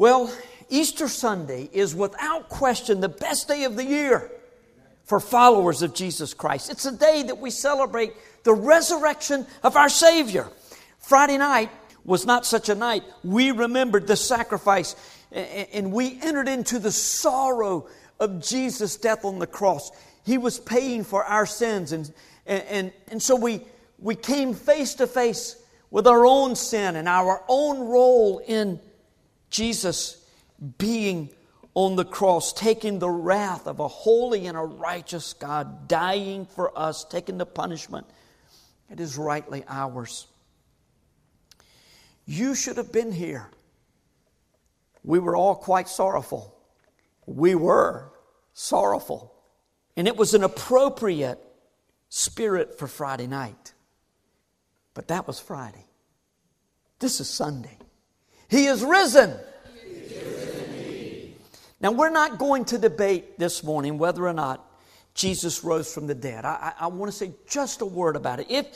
Well, Easter Sunday is without question the best day of the year for followers of Jesus Christ. It's a day that we celebrate the resurrection of our Savior. Friday night was not such a night. We remembered the sacrifice and we entered into the sorrow of Jesus' death on the cross. He was paying for our sins. And, and, and so we, we came face to face with our own sin and our own role in Jesus being on the cross, taking the wrath of a holy and a righteous God, dying for us, taking the punishment. It is rightly ours. You should have been here. We were all quite sorrowful. We were sorrowful. And it was an appropriate spirit for Friday night. But that was Friday. This is Sunday. He is risen. now, we're not going to debate this morning whether or not Jesus rose from the dead. I, I, I want to say just a word about it. If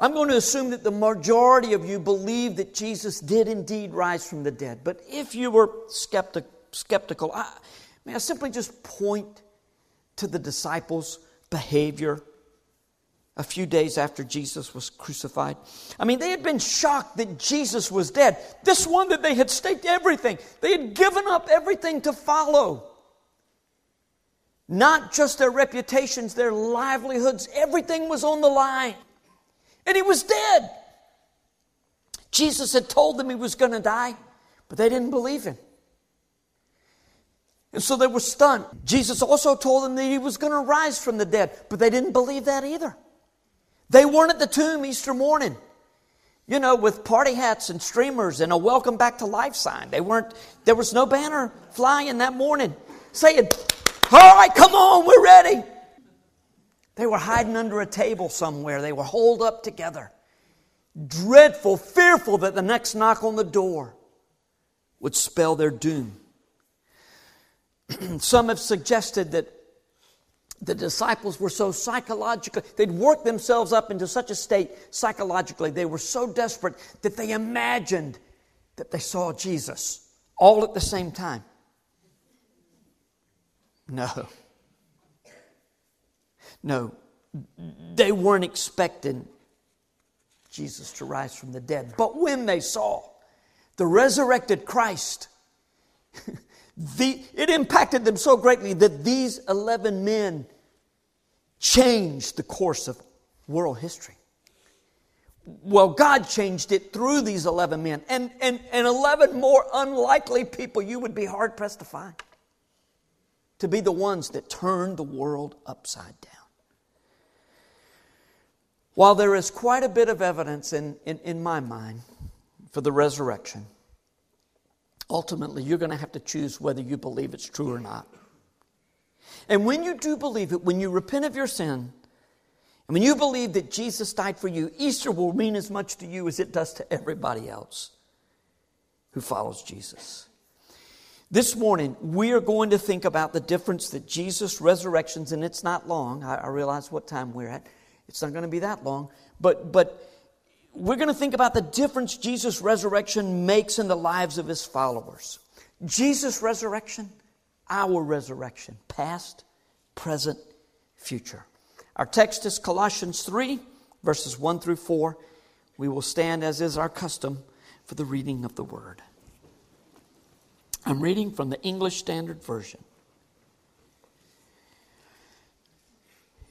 I'm going to assume that the majority of you believe that Jesus did indeed rise from the dead. But if you were skeptic, skeptical, I, may I simply just point to the disciples' behavior a few days after Jesus was crucified. I mean, they had been shocked that Jesus was dead. This one that they had staked everything, they had given up everything to follow. Not just their reputations, their livelihoods, everything was on the line. And he was dead. Jesus had told them he was going to die, but they didn't believe him. And so they were stunned. Jesus also told them that he was going to rise from the dead, but they didn't believe that either. They weren't at the tomb Easter morning, you know, with party hats and streamers and a welcome back to life sign. They weren't, there was no banner flying that morning saying, All right, come on, we're ready. They were hiding under a table somewhere. They were holed up together. Dreadful, fearful that the next knock on the door would spell their doom. Some have suggested that the disciples were so psychological, they'd worked themselves up into such a state psychologically, they were so desperate that they imagined that they saw Jesus all at the same time. No. No, they weren't expecting Jesus to rise from the dead. But when they saw the resurrected Christ, the, it impacted them so greatly that these 11 men changed the course of world history. Well, God changed it through these 11 men and, and, and 11 more unlikely people you would be hard pressed to find to be the ones that turned the world upside down. While there is quite a bit of evidence in, in, in my mind for the resurrection, ultimately you're going to have to choose whether you believe it's true or not. And when you do believe it, when you repent of your sin, and when you believe that Jesus died for you, Easter will mean as much to you as it does to everybody else who follows Jesus. This morning, we are going to think about the difference that Jesus' resurrections, and it's not long, I, I realize what time we're at it's not going to be that long. But, but we're going to think about the difference Jesus' resurrection makes in the lives of his followers. Jesus' resurrection, our resurrection, past, present, future. Our text is Colossians 3, verses 1 through 4. We will stand, as is our custom, for the reading of the word. I'm reading from the English Standard Version.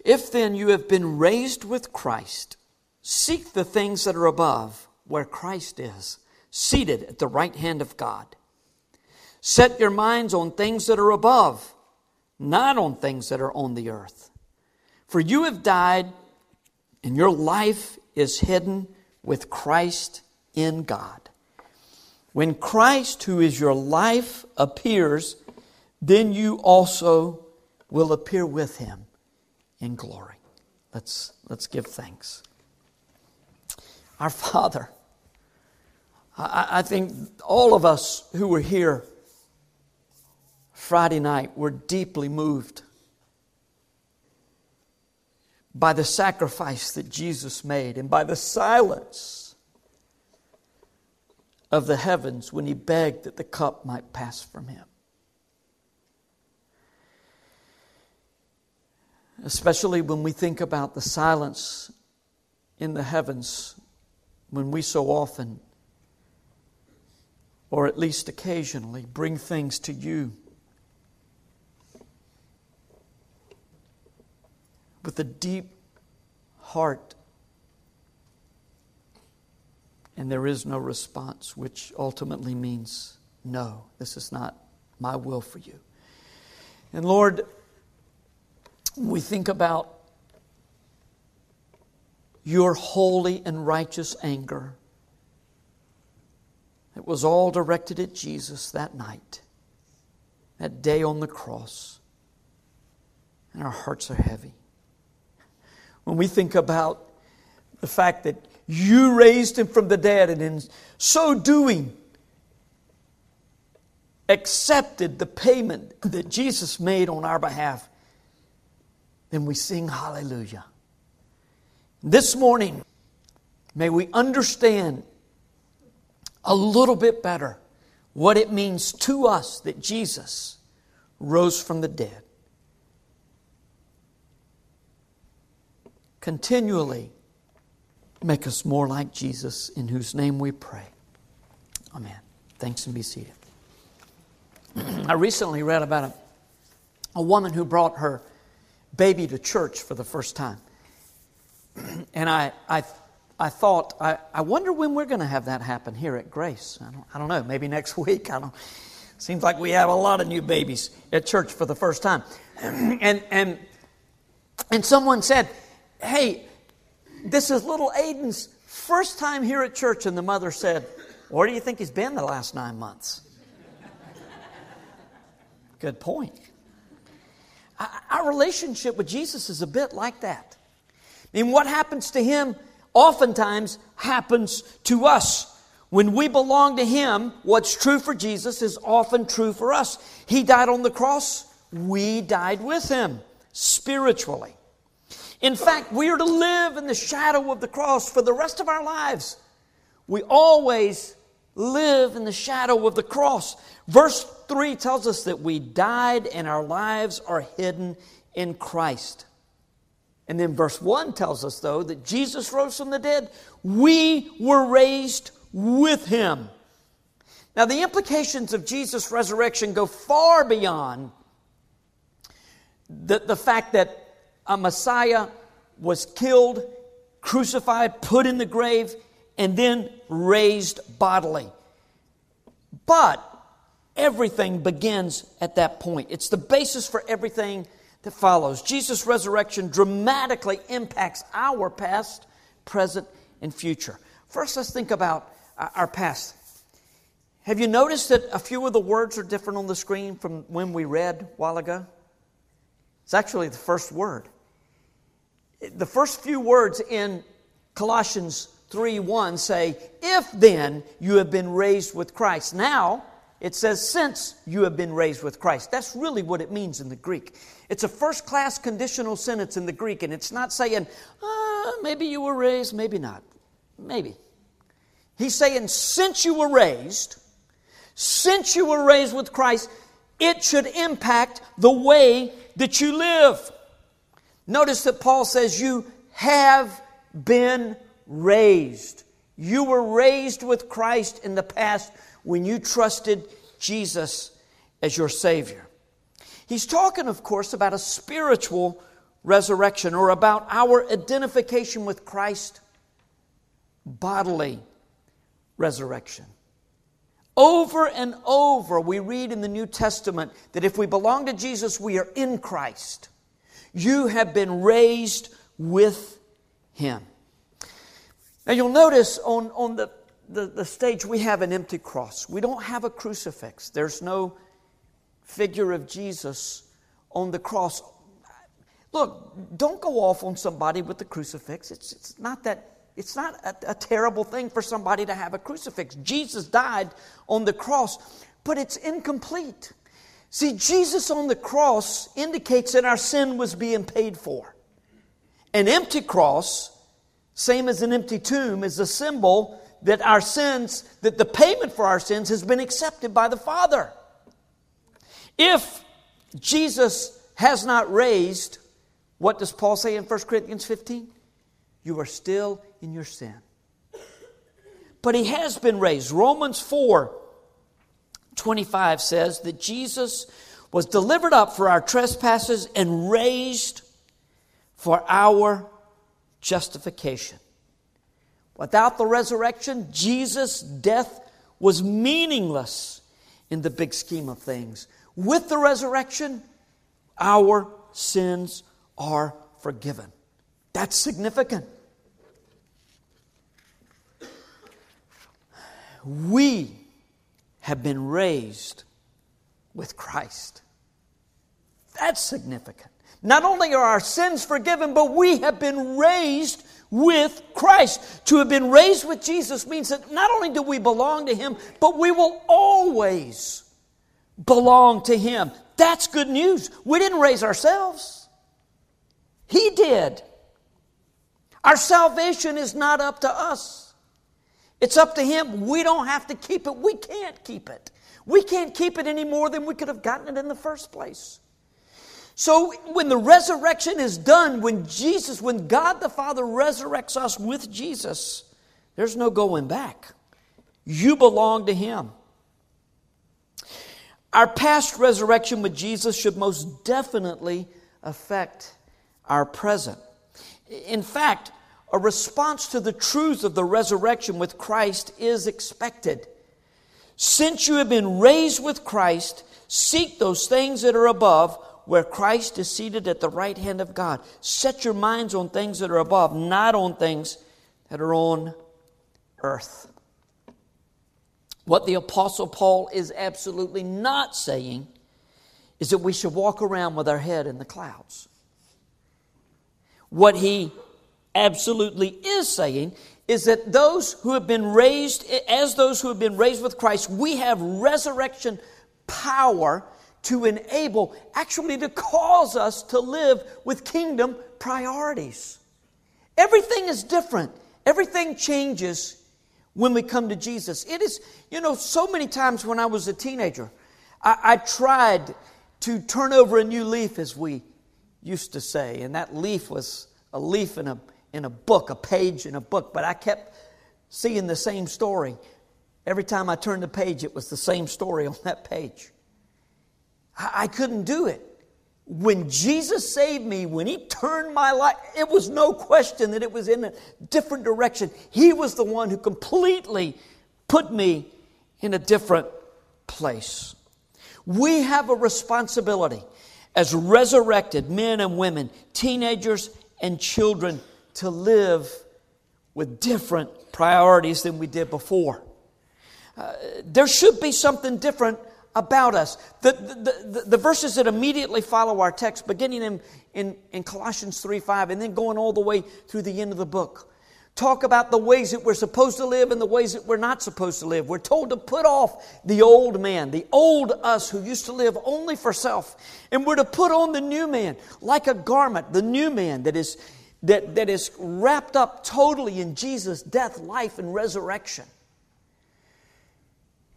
If then you have been raised with Christ, seek the things that are above, where Christ is, seated at the right hand of God. Set your minds on things that are above, not on things that are on the earth. For you have died, and your life is hidden with Christ in God. When Christ, who is your life, appears, then you also will appear with him in glory. Let's, let's give thanks. Our Father, I, I think all of us who were here Friday night were deeply moved by the sacrifice that Jesus made and by the silence of the heavens when he begged that the cup might pass from him. Especially when we think about the silence in the heavens, when we so often, or at least occasionally, bring things to you with a deep heart and there is no response, which ultimately means no, this is not my will for you. And Lord, we think about your holy and righteous anger it was all directed at Jesus that night, that day on the cross. And our hearts are heavy. When we think about the fact that you raised him from the dead, and in so doing, accepted the payment that Jesus made on our behalf, then we sing hallelujah. This morning, may we understand a little bit better what it means to us that Jesus rose from the dead. Continually Make us more like Jesus, in whose name we pray. Amen. Thanks and be seated. I recently read about a, a woman who brought her baby to church for the first time. And I, I, I thought, I, I wonder when we're going to have that happen here at Grace. I don't, I don't know, maybe next week. I don't. Seems like we have a lot of new babies at church for the first time. And, and, and someone said, Hey, this is little Aiden's first time here at church, and the mother said, Where do you think he's been the last nine months? Good point. Our relationship with Jesus is a bit like that. I mean, what happens to him oftentimes happens to us. When we belong to him, what's true for Jesus is often true for us. He died on the cross, we died with him spiritually. In fact, we are to live in the shadow of the cross for the rest of our lives. We always live in the shadow of the cross. Verse 3 tells us that we died and our lives are hidden in Christ. And then verse 1 tells us, though, that Jesus rose from the dead. We were raised with him. Now, the implications of Jesus' resurrection go far beyond the, the fact that a Messiah was killed, crucified, put in the grave, and then raised bodily. But everything begins at that point. It's the basis for everything that follows. Jesus' resurrection dramatically impacts our past, present, and future. First, let's think about uh, our past. Have you noticed that a few of the words are different on the screen from when we read a while ago? It's actually the first word. The first few words in Colossians 3 1 say, If then you have been raised with Christ. Now, it says, since you have been raised with Christ. That's really what it means in the Greek. It's a first class conditional sentence in the Greek, and it's not saying, ah, maybe you were raised, maybe not. Maybe. He's saying, since you were raised, since you were raised with Christ, it should impact the way that you live. Notice that Paul says, You have been raised. You were raised with Christ in the past when you trusted Jesus as your Savior. He's talking, of course, about a spiritual resurrection or about our identification with Christ bodily resurrection. Over and over, we read in the New Testament that if we belong to Jesus, we are in Christ. You have been raised with him. Now you'll notice on, on the, the, the stage we have an empty cross. We don't have a crucifix. There's no figure of Jesus on the cross. Look, don't go off on somebody with the crucifix. It's, it's not that it's not a, a, terrible thing for somebody to have a crucifix. Jesus died on the cross, but it's incomplete. See, Jesus on the cross indicates that our sin was being paid for. An empty cross, same as an empty tomb, is a symbol that our sins, that the payment for our sins has been accepted by the Father. If Jesus has not raised, what does Paul say in 1 Corinthians 15? You are still in your sin. But he has been raised. Romans 4 25 says that Jesus was delivered up for our trespasses and raised for our justification. Without the resurrection, Jesus' death was meaningless in the big scheme of things. With the resurrection, our sins are forgiven. That's significant. We have been raised with Christ. That's significant. Not only are our sins forgiven, but we have been raised with Christ. To have been raised with Jesus means that not only do we belong to Him, but we will always belong to Him. That's good news. We didn't raise ourselves, He did. Our salvation is not up to us, it's up to Him. We don't have to keep it, we can't keep it. We can't keep it any more than we could have gotten it in the first place. So when the resurrection is done, when Jesus, when God the Father resurrects us with Jesus, there's no going back. You belong to Him. Our past resurrection with Jesus should most definitely affect our present. In fact, a response to the truth of the resurrection with Christ is expected. Since you have been raised with Christ, seek those things that are above, where Christ is seated at the right hand of God. Set your minds on things that are above, not on things that are on earth. What the Apostle Paul is absolutely not saying is that we should walk around with our head in the clouds. What he absolutely is saying is that those who have been raised, as those who have been raised with Christ, we have resurrection power to enable, actually to cause us to live with kingdom priorities. Everything is different, everything changes when we come to Jesus. It is, you know, so many times when I was a teenager, I, I tried to turn over a new leaf, as we used to say, and that leaf was a leaf in a in a book, a page in a book, but I kept seeing the same story. Every time I turned the page, it was the same story on that page. I, I couldn't do it. When Jesus saved me, when He turned my life, it was no question that it was in a different direction. He was the one who completely put me in a different place. We have a responsibility as resurrected men and women, teenagers and children to live with different priorities than we did before. Uh, there should be something different about us. The, the, the, the, verses that immediately follow our text, beginning in, in, in Colossians 3 5, and then going all the way through the end of the book, talk about the ways that we're supposed to live and the ways that we're not supposed to live. We're told to put off the old man, the old us who used to live only for self, and we're to put on the new man like a garment, the new man that is that, that is wrapped up totally in Jesus' death, life, and resurrection.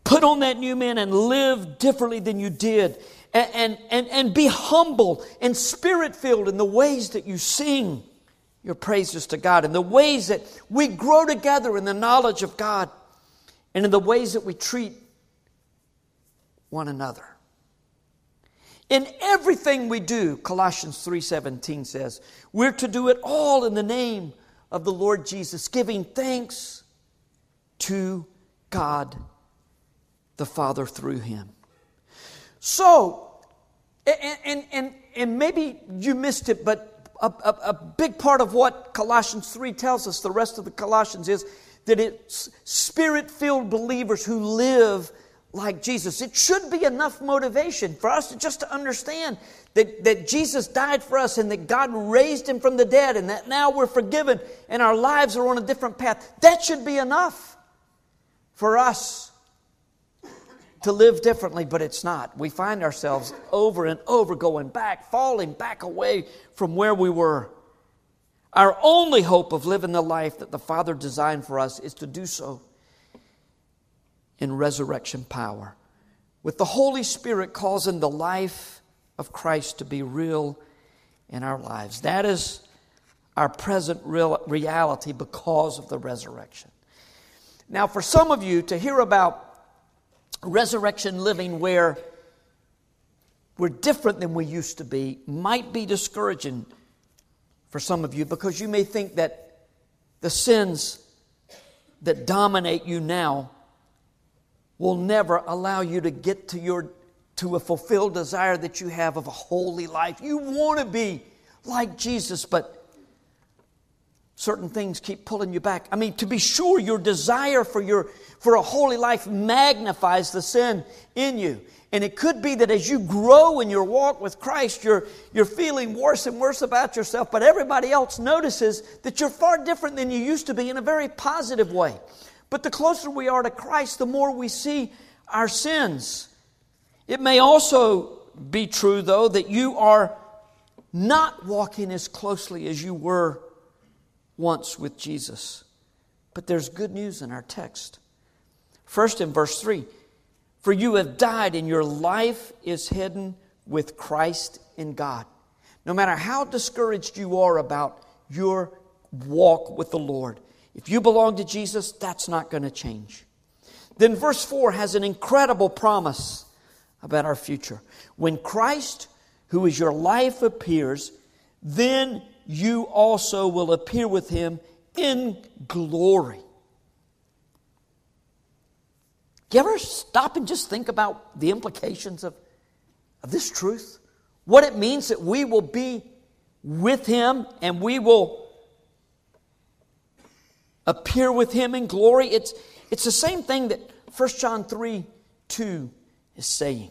Put on that new man and live differently than you did. And, and, and, and be humble and spirit filled in the ways that you sing your praises to God, in the ways that we grow together in the knowledge of God, and in the ways that we treat one another. In everything we do, Colossians 3:17 says, we're to do it all in the name of the Lord Jesus, giving thanks to God the Father through him. So, and, and, and, and maybe you missed it, but a, a, a big part of what Colossians 3 tells us, the rest of the Colossians, is that it's spirit filled believers who live like Jesus. It should be enough motivation for us to just to understand that, that Jesus died for us and that God raised him from the dead and that now we're forgiven and our lives are on a different path. That should be enough for us to live differently, but it's not. We find ourselves over and over going back, falling back away from where we were. Our only hope of living the life that the Father designed for us is to do so in resurrection power, with the Holy Spirit causing the life of Christ to be real in our lives. That is our present real reality because of the resurrection. Now, for some of you to hear about resurrection living where we're different than we used to be might be discouraging for some of you because you may think that the sins that dominate you now will never allow you to get to your to a fulfilled desire that you have of a holy life. You want to be like Jesus, but certain things keep pulling you back. I mean, to be sure, your desire for, your, for a holy life magnifies the sin in you. And it could be that as you grow in your walk with Christ, you're, you're feeling worse and worse about yourself, but everybody else notices that you're far different than you used to be in a very positive way. But the closer we are to Christ, the more we see our sins. It may also be true, though, that you are not walking as closely as you were once with Jesus. But there's good news in our text. First, in verse 3 For you have died, and your life is hidden with Christ in God. No matter how discouraged you are about your walk with the Lord, if you belong to Jesus, that's not going to change. Then, verse 4 has an incredible promise about our future. When Christ, who is your life, appears, then you also will appear with him in glory. You ever stop and just think about the implications of, of this truth? What it means that we will be with him and we will appear with him in glory. It's, it's the same thing that 1 John 3 2 is saying.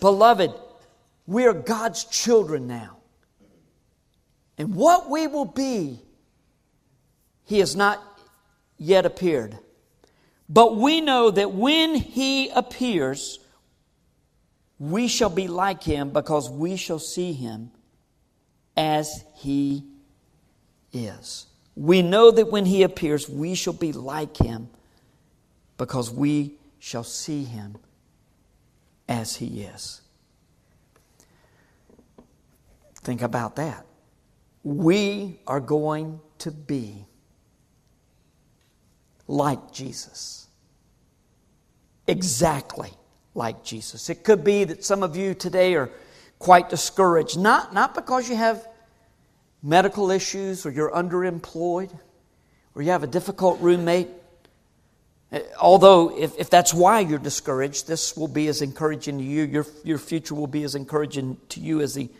Beloved, we are God's children now. And what we will be, he has not yet appeared. But we know that when he appears, we shall be like him because we shall see him as he is. We know that when he appears, we shall be like him because we shall see him as he is. Think about that we are going to be like Jesus. Exactly like Jesus. It could be that some of you today are quite discouraged, not, not because you have medical issues or you're underemployed or you have a difficult roommate. Eh, although, if, if that's why you're discouraged, this will be as encouraging to you. Your, your future will be as encouraging to you as the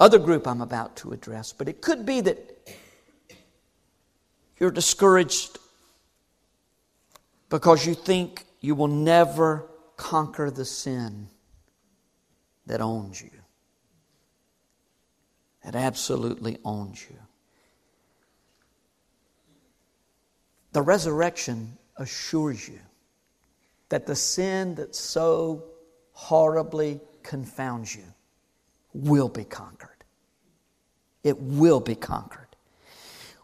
other group I'm about to address. But it could be that you're discouraged because you think you will never conquer the sin that owns you, that absolutely owns you. The resurrection assures you that the sin that so horribly confounds you will be conquered. It will be conquered.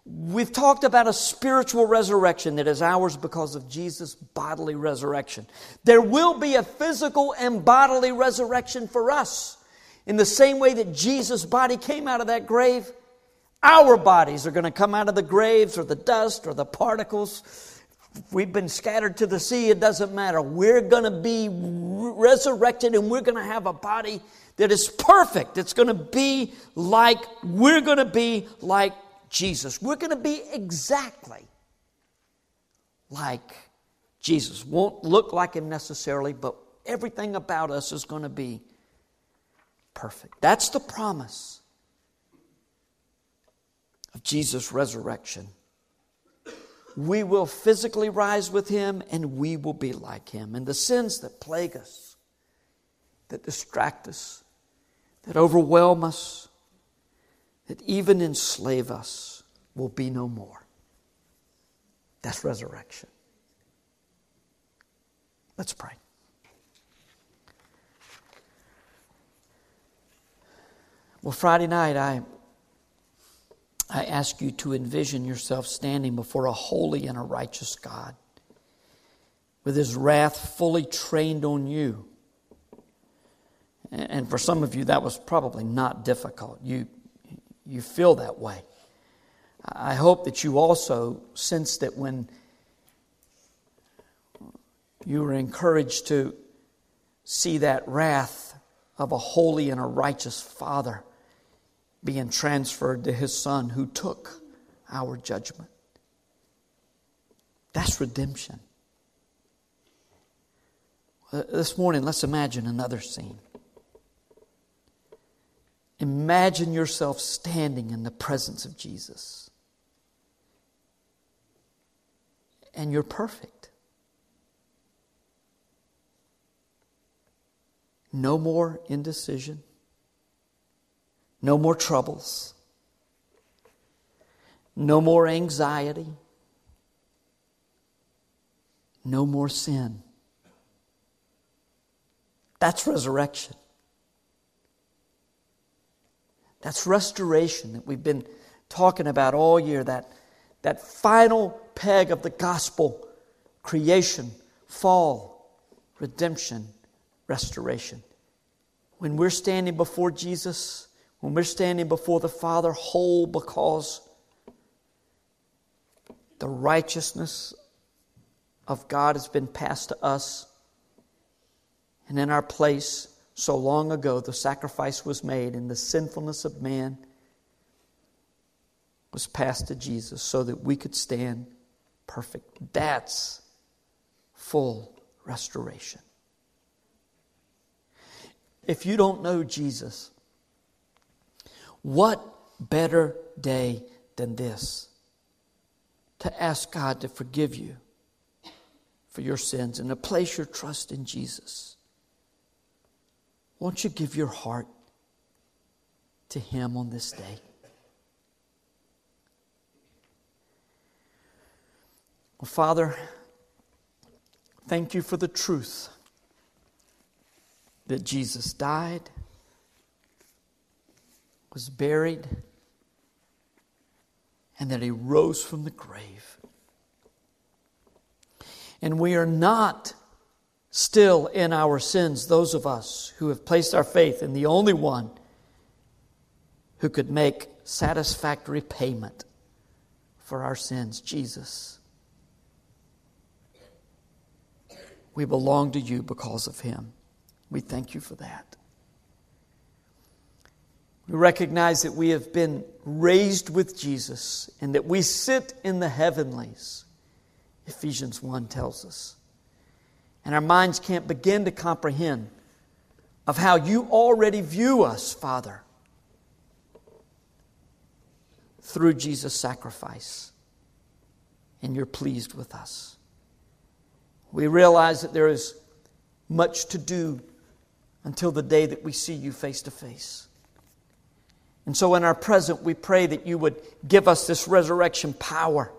We've talked about a spiritual resurrection that is ours because of Jesus' bodily resurrection. There will be a physical and bodily resurrection for us. In the same way that Jesus' body came out of that grave, our bodies are going to come out of the graves or the dust or the particles. We've been scattered to the sea, it doesn't matter. We're going to be resurrected and we're going to have a body that is perfect. It's going to be like, we're going to be like Jesus. We're going to be exactly like Jesus. Won't look like him necessarily, but everything about us is going to be perfect. That's the promise of Jesus' resurrection. We will physically rise with him and we will be like him. And the sins that plague us, that distract us, that overwhelm us, that even enslave us, will be no more. That's resurrection. Let's pray. Well, Friday night, I, I ask you to envision yourself standing before a holy and a righteous God with his wrath fully trained on you. And for some of you, that was probably not difficult. You, you feel that way. I hope that you also sense that when you were encouraged to see that wrath of a holy and a righteous Father being transferred to his Son who took our judgment. That's redemption. Uh, this morning, let's imagine another scene. Imagine yourself standing in the presence of Jesus. And you're perfect. No more indecision. No more troubles. No more anxiety. No more sin. That's resurrection. That's restoration that we've been talking about all year, that, that final peg of the gospel creation, fall, redemption, restoration. When we're standing before Jesus, when we're standing before the Father whole because the righteousness of God has been passed to us, and in our place, so long ago, the sacrifice was made, and the sinfulness of man was passed to Jesus so that we could stand perfect. That's full restoration. If you don't know Jesus, what better day than this to ask God to forgive you for your sins and to place your trust in Jesus? Won't you give your heart to Him on this day? Well, Father, thank you for the truth that Jesus died, was buried, and that He rose from the grave. And we are not still in our sins, those of us who have placed our faith in the only one who could make satisfactory payment for our sins, Jesus. We belong to you because of him. We thank you for that. We recognize that we have been raised with Jesus and that we sit in the heavenlies, Ephesians 1 tells us and our minds can't begin to comprehend of how you already view us, Father, through Jesus' sacrifice. And you're pleased with us. We realize that there is much to do until the day that we see you face to face. And so, in our present, we pray that you would give us this resurrection power,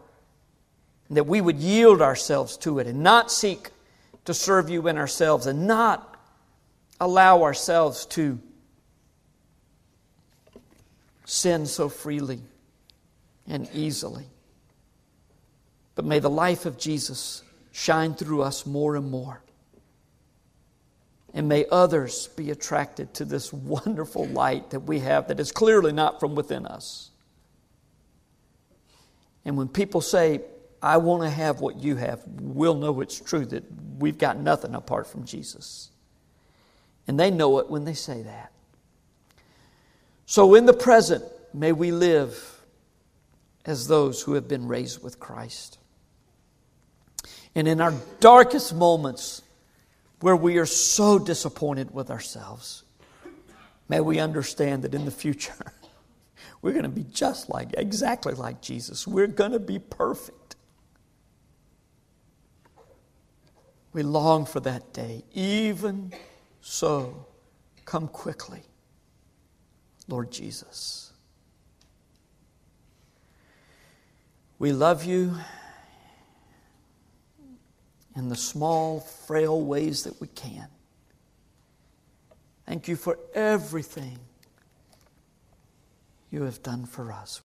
and that we would yield ourselves to it and not seek to serve you in ourselves and not allow ourselves to sin so freely and easily. But may the life of Jesus shine through us more and more. And may others be attracted to this wonderful light that we have that is clearly not from within us. And when people say, I want to have what you have, we'll know it's true that we've got nothing apart from Jesus. And they know it when they say that. So, in the present, may we live as those who have been raised with Christ. And in our darkest moments, where we are so disappointed with ourselves, may we understand that in the future, we're going to be just like, exactly like Jesus. We're going to be perfect. We long for that day. Even so, come quickly, Lord Jesus. We love you in the small, frail ways that we can. Thank you for everything you have done for us.